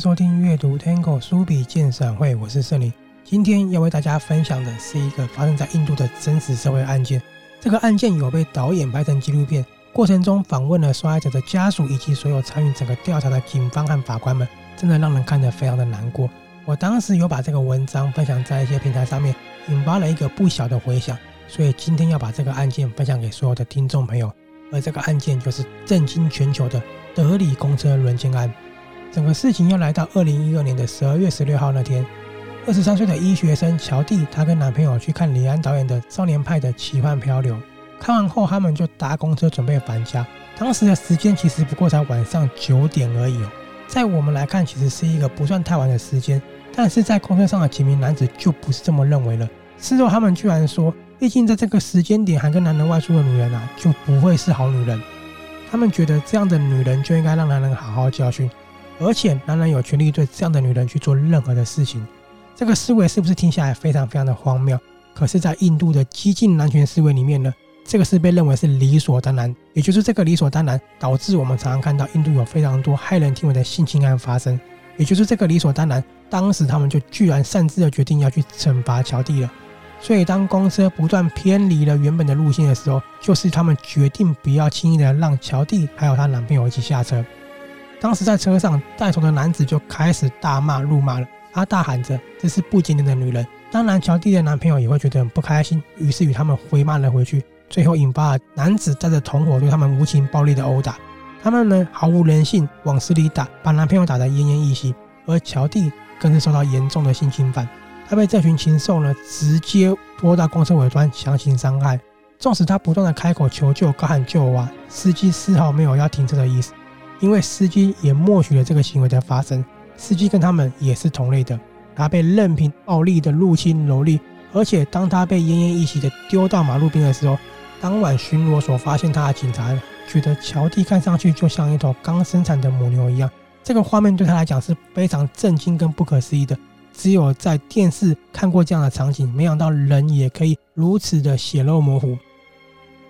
收听阅读 Tango 书笔鉴赏会，我是圣灵。今天要为大家分享的是一个发生在印度的真实社会案件。这个案件有被导演拍成纪录片，过程中访问了受害者的家属以及所有参与整个调查的警方和法官们，真的让人看得非常的难过。我当时有把这个文章分享在一些平台上面，引发了一个不小的回响，所以今天要把这个案件分享给所有的听众朋友。而这个案件就是震惊全球的德里公车轮奸案。整个事情要来到二零一二年的十二月十六号那天，二十三岁的医学生乔蒂，她跟男朋友去看李安导演的《少年派的奇幻漂流》，看完后他们就搭公车准备返家。当时的时间其实不过才晚上九点而已哦，在我们来看，其实是一个不算太晚的时间，但是在公车上的几名男子就不是这么认为了。事后他们居然说，毕竟在这个时间点还跟男人外出的女人啊，就不会是好女人。他们觉得这样的女人就应该让男人好好教训。而且，男人有权利对这样的女人去做任何的事情，这个思维是不是听起来非常非常的荒谬？可是，在印度的激进男权思维里面呢，这个是被认为是理所当然。也就是这个理所当然，导致我们常常看到印度有非常多骇人听闻的性侵案发生。也就是这个理所当然，当时他们就居然擅自的决定要去惩罚乔蒂了。所以，当公车不断偏离了原本的路线的时候，就是他们决定不要轻易的让乔蒂还有她男朋友一起下车。当时在车上，带头的男子就开始大骂、怒骂了。他大喊着：“这是不检点的女人。”当然，乔蒂的男朋友也会觉得很不开心，于是与他们回骂了回去。最后引发了男子带着同伙对他们无情暴力的殴打。他们呢，毫无人性，往死里打，把男朋友打得奄奄一息。而乔蒂更是受到严重的性侵犯，他被这群禽兽呢直接拖到公车尾端强行伤害。纵使他不断的开口求救、高喊救我啊，司机丝毫没有要停车的意思。因为司机也默许了这个行为的发生，司机跟他们也是同类的，他被任凭暴力的入侵蹂躏，而且当他被奄奄一息的丢到马路边的时候，当晚巡逻所发现他的警察觉得乔蒂看上去就像一头刚生产的母牛一样，这个画面对他来讲是非常震惊跟不可思议的，只有在电视看过这样的场景，没想到人也可以如此的血肉模糊。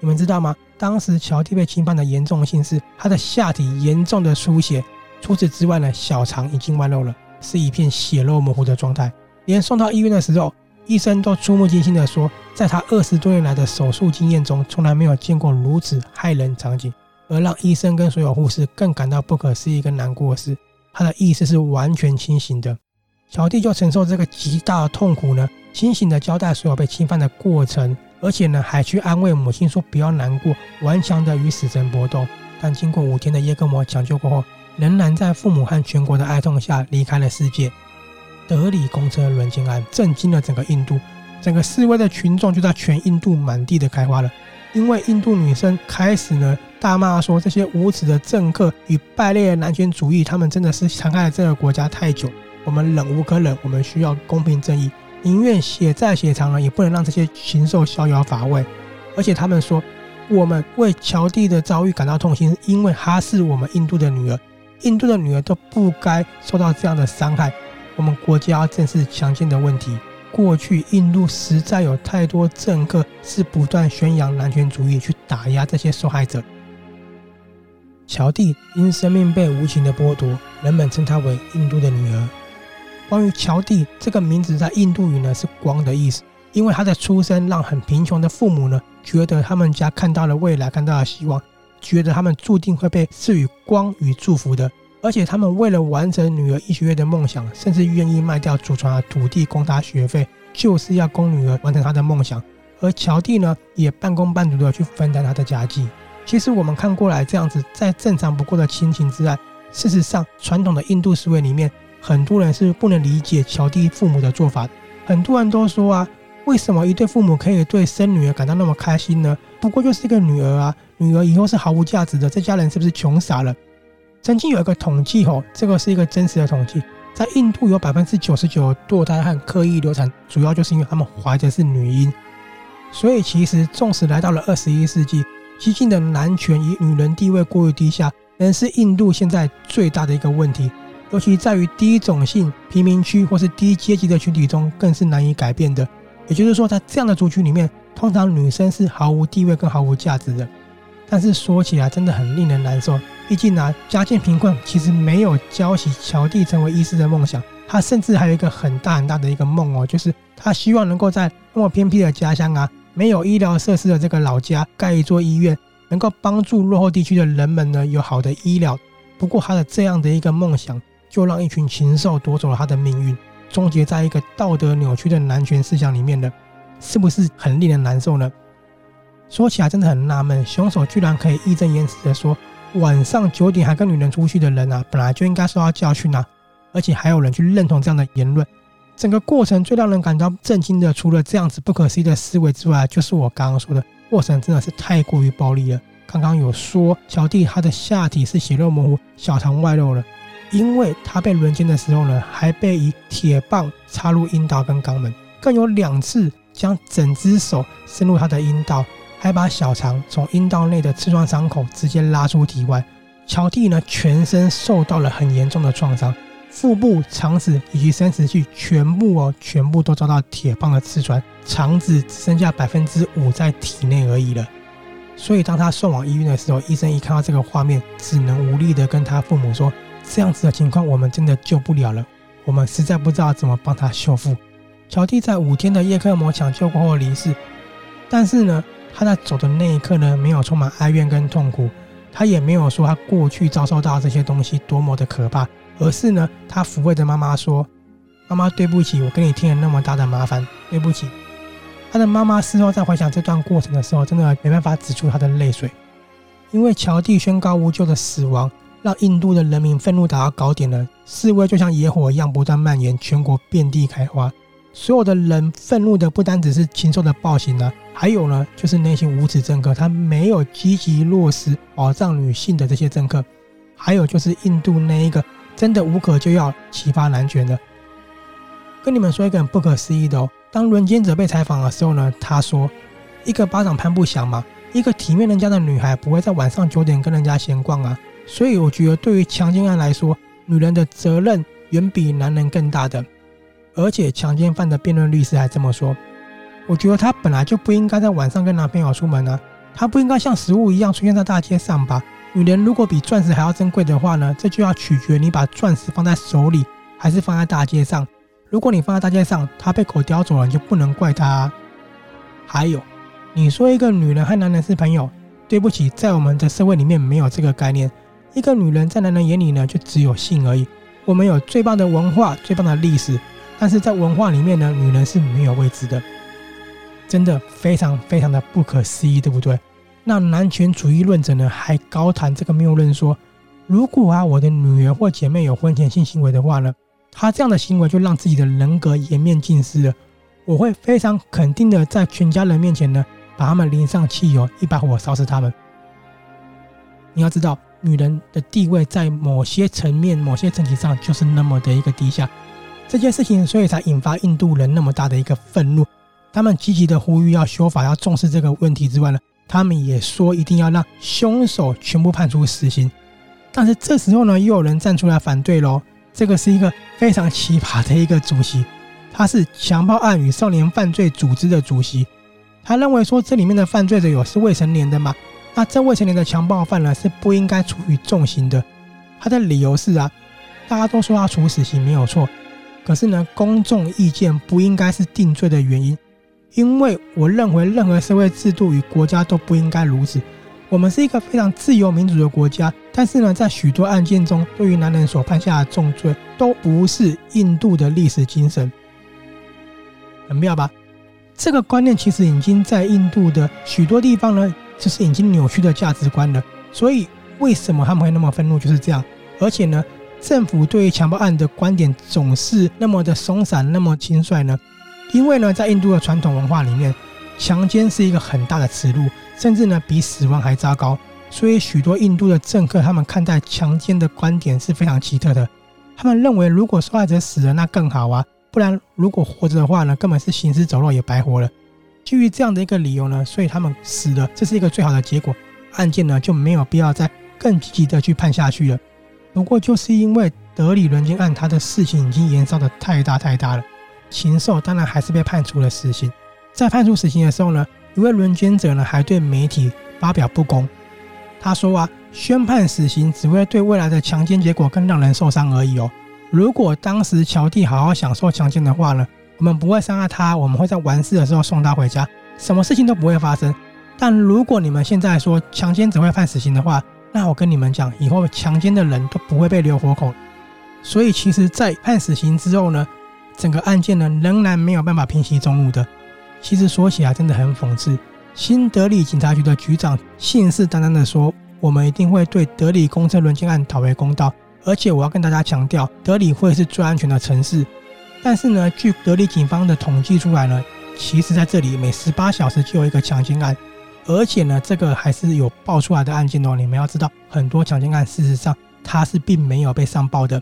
你们知道吗？当时乔蒂被侵犯的严重性是他的下体严重的出血，除此之外呢，小肠已经外露了，是一片血肉模糊的状态。连送到医院的时候，医生都触目惊心的说，在他二十多年来的手术经验中，从来没有见过如此骇人场景。而让医生跟所有护士更感到不可思议跟难过的是，他的意识是完全清醒的。乔蒂就承受这个极大的痛苦呢，清醒的交代所有被侵犯的过程。而且呢，还去安慰母亲说不要难过，顽强的与死神搏斗。但经过五天的耶格摩抢救过后，仍然在父母和全国的哀痛下离开了世界。德里公车轮奸案震惊了整个印度，整个示威的群众就在全印度满地的开花了。因为印度女生开始呢大骂说，这些无耻的政客与败类的男权主义，他们真的是残害了这个国家太久。我们忍无可忍，我们需要公平正义。宁愿血债血偿了，也不能让这些禽兽逍遥法外。而且他们说，我们为乔蒂的遭遇感到痛心，因为她是我们印度的女儿，印度的女儿都不该受到这样的伤害。我们国家正是强奸的问题。过去印度实在有太多政客是不断宣扬男权主义，去打压这些受害者。乔蒂因生命被无情的剥夺，人们称她为印度的女儿。关于乔蒂这个名字，在印度语呢是“光”的意思，因为他的出生让很贫穷的父母呢觉得他们家看到了未来，看到了希望，觉得他们注定会被赐予光与祝福的。而且他们为了完成女儿医学院的梦想，甚至愿意卖掉祖传的土地供她学费，就是要供女儿完成她的梦想。而乔蒂呢也半工半读的去分担她的家计。其实我们看过来这样子再正常不过的亲情之爱，事实上传统的印度思维里面。很多人是不能理解乔蒂父母的做法，很多人都说啊，为什么一对父母可以对生女儿感到那么开心呢？不过就是一个女儿啊，女儿以后是毫无价值的，这家人是不是穷傻了？曾经有一个统计吼，这个是一个真实的统计，在印度有百分之九十九堕胎和刻意流产，主要就是因为他们怀的是女婴。所以其实纵使来到了二十一世纪，激进的男权与女人地位过于低下，仍是印度现在最大的一个问题。尤其在于低种姓、贫民区或是低阶级的群体中，更是难以改变的。也就是说，在这样的族群里面，通常女生是毫无地位跟毫无价值的。但是说起来真的很令人难受。毕竟啊，家境贫困其实没有浇熄乔蒂成为医师的梦想。他甚至还有一个很大很大的一个梦哦，就是他希望能够在那么偏僻的家乡啊，没有医疗设施的这个老家盖一座医院，能够帮助落后地区的人们呢有好的医疗。不过他的这样的一个梦想，就让一群禽兽夺走了他的命运，终结在一个道德扭曲的男权思想里面了，是不是很令人难受呢？说起来真的很纳闷，凶手居然可以义正言辞地说，晚上九点还跟女人出去的人啊，本来就应该受到教训啊！而且还有人去认同这样的言论。整个过程最让人感到震惊的，除了这样子不可思议的思维之外，就是我刚刚说的过程真的是太过于暴力了。刚刚有说乔蒂他的下体是血肉模糊、小肠外露了，因为他被轮奸的时候呢，还被以铁棒插入阴道跟肛门，更有两次将整只手伸入他的阴道。还把小肠从阴道内的刺穿伤口直接拉出体外，乔蒂呢全身受到了很严重的创伤，腹部、肠子以及生殖器全部哦全部都遭到铁棒的刺穿，肠子只剩下百分之五在体内而已了。所以当他送往医院的时候，医生一看到这个画面，只能无力的跟他父母说：“这样子的情况我们真的救不了了，我们实在不知道怎么帮他修复。”乔蒂在五天的叶克膜抢救过后离世，但是呢。他在走的那一刻呢，没有充满哀怨跟痛苦，他也没有说他过去遭受到这些东西多么的可怕，而是呢，他抚慰着妈妈说：“妈妈，对不起，我给你添了那么大的麻烦，对不起。”他的妈妈事后在回想这段过程的时候，真的没办法止住他的泪水，因为乔蒂宣告无救的死亡，让印度的人民愤怒达到高点了，示威就像野火一样不断蔓延，全国遍地开花。所有的人愤怒的不单只是禽兽的暴行呢、啊，还有呢，就是那些无耻政客，他没有积极落实保障女性的这些政客，还有就是印度那一个真的无可救药启发男权的。跟你们说一个很不可思议的哦，当轮奸者被采访的时候呢，他说：“一个巴掌拍不响嘛，一个体面人家的女孩不会在晚上九点跟人家闲逛啊。”所以我觉得，对于强奸案来说，女人的责任远比男人更大的。而且强奸犯的辩论律师还这么说：“我觉得他本来就不应该在晚上跟男朋友出门啊，他不应该像食物一样出现在大街上吧？女人如果比钻石还要珍贵的话呢，这就要取决你把钻石放在手里还是放在大街上。如果你放在大街上，他被狗叼走了，你就不能怪他。还有，你说一个女人和男人是朋友，对不起，在我们的社会里面没有这个概念。一个女人在男人眼里呢，就只有性而已。我们有最棒的文化，最棒的历史。”但是在文化里面呢，女人是没有位置的，真的非常非常的不可思议，对不对？那男权主义论者呢，还高谈这个谬论说，如果啊我的女儿或姐妹有婚前性行为的话呢，她这样的行为就让自己的人格颜面尽失了。我会非常肯定的在全家人面前呢，把他们淋上汽油，一把火烧死他们。你要知道，女人的地位在某些层面、某些层级上就是那么的一个低下。这件事情，所以才引发印度人那么大的一个愤怒。他们积极的呼吁要修法，要重视这个问题之外呢，他们也说一定要让凶手全部判处死刑。但是这时候呢，又有人站出来反对喽。这个是一个非常奇葩的一个主席，他是强暴案与少年犯罪组织的主席。他认为说，这里面的犯罪者有是未成年的嘛？那这未成年的强暴犯呢，是不应该处以重刑的。他的理由是啊，大家都说他处死刑没有错。可是呢，公众意见不应该是定罪的原因，因为我认为任何社会制度与国家都不应该如此。我们是一个非常自由民主的国家，但是呢，在许多案件中，对于男人所判下的重罪都不是印度的历史精神，很妙吧？这个观念其实已经在印度的许多地方呢，这是已经扭曲的价值观了。所以，为什么他们会那么愤怒？就是这样，而且呢，政府对于强暴案的观点总是那么的松散，那么轻率呢？因为呢，在印度的传统文化里面，强奸是一个很大的耻辱，甚至呢比死亡还糟糕。所以许多印度的政客他们看待强奸的观点是非常奇特的。他们认为，如果受害者死了，那更好啊；不然，如果活着的话呢，根本是行尸走肉，也白活了。基于这样的一个理由呢，所以他们死了，这是一个最好的结果，案件呢就没有必要再更积极的去判下去了。不过，就是因为德里轮奸案，他的事情已经延烧的太大太大了，禽兽当然还是被判处了死刑。在判处死刑的时候呢，一位轮奸者呢还对媒体发表不公，他说啊，宣判死刑只会对未来的强奸结果更让人受伤而已哦。如果当时乔蒂好好享受强奸的话呢，我们不会伤害他，我们会在完事的时候送他回家，什么事情都不会发生。但如果你们现在说强奸只会判死刑的话，那我跟你们讲，以后强奸的人都不会被留活口。所以其实，在判死刑之后呢，整个案件呢仍然没有办法平息众怒的。其实说起来真的很讽刺。新德里警察局的局长信誓旦旦地说：“我们一定会对德里公车轮奸案讨回公道。”而且我要跟大家强调，德里会是最安全的城市。但是呢，据德里警方的统计出来呢，其实在这里每十八小时就有一个强奸案，而且呢，这个还是有爆出来的案件哦。你们要知道，很多强奸案事实上它是并没有被上报的。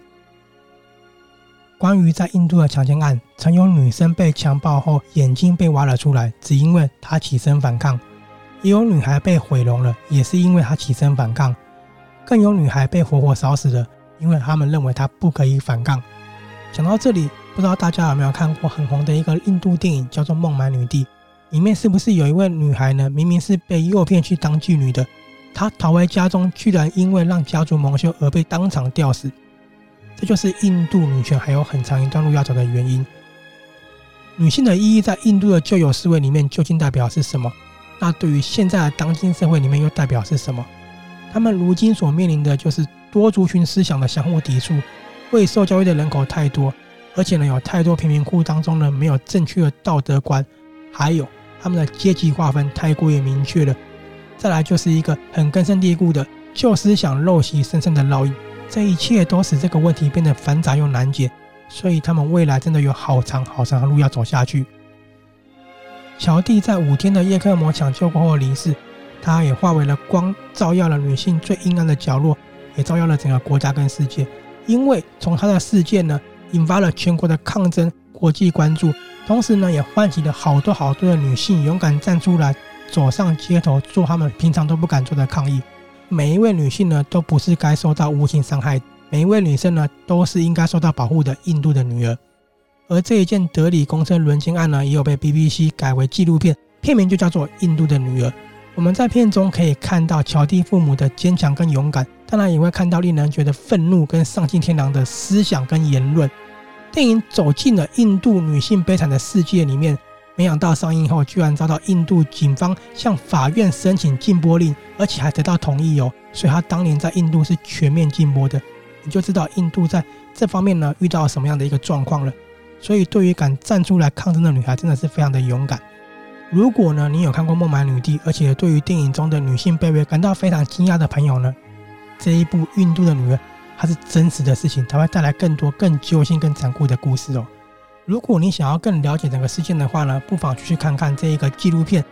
关于在印度的强奸案，曾有女生被强暴后眼睛被挖了出来，只因为她起身反抗；也有女孩被毁容了，也是因为她起身反抗；更有女孩被活活烧死了，因为他们认为她不可以反抗。讲到这里，不知道大家有没有看过很红的一个印度电影，叫做《孟买女帝》，里面是不是有一位女孩呢？明明是被诱骗去当妓女的，她逃回家中，居然因为让家族蒙羞而被当场吊死。这就是印度女权还有很长一段路要走的原因。女性的意义在印度的旧有思维里面究竟代表是什么？那对于现在的当今社会里面又代表是什么？他们如今所面临的就是多族群思想的相互抵触，未受教育的人口太多，而且呢有太多贫民窟当中呢没有正确的道德观，还有他们的阶级划分太过于明确了。再来就是一个很根深蒂固的旧思想陋习深深的烙印。这一切都使这个问题变得繁杂又难解，所以他们未来真的有好长好长的路要走下去。乔蒂在五天的叶克膜抢救过后离世，他也化为了光，照耀了女性最阴暗的角落，也照耀了整个国家跟世界。因为从他的事件呢，引发了全国的抗争、国际关注，同时呢，也唤起了好多好多的女性勇敢站出来，走上街头做他们平常都不敢做的抗议。每一位女性呢，都不是该受到无情伤害；每一位女生呢，都是应该受到保护的印度的女儿。而这一件德里公车轮奸案呢，也有被 BBC 改为纪录片，片名就叫做《印度的女儿》。我们在片中可以看到乔蒂父母的坚强跟勇敢，当然也会看到令人觉得愤怒跟丧尽天良的思想跟言论。电影走进了印度女性悲惨的世界里面。没想到上映后居然遭到印度警方向法院申请禁播令，而且还得到同意哦。所以他当年在印度是全面禁播的，你就知道印度在这方面呢遇到什么样的一个状况了。所以对于敢站出来抗争的女孩，真的是非常的勇敢。如果呢你有看过《孟买女帝》，而且对于电影中的女性卑微感到非常惊讶的朋友呢，这一部《印度的女儿》它是真实的事情，它会带来更多更揪心、更残酷的故事哦。如果你想要更了解整个事件的话呢，不妨去看看这一个纪录片。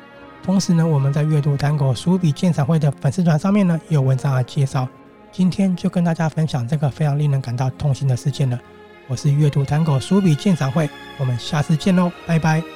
同时呢，我们在阅读谈狗书笔鉴赏会的粉丝团上面呢，有文章来介绍。今天就跟大家分享这个非常令人感到痛心的事件了。我是阅读谈狗书笔鉴赏会，我们下次见喽，拜拜。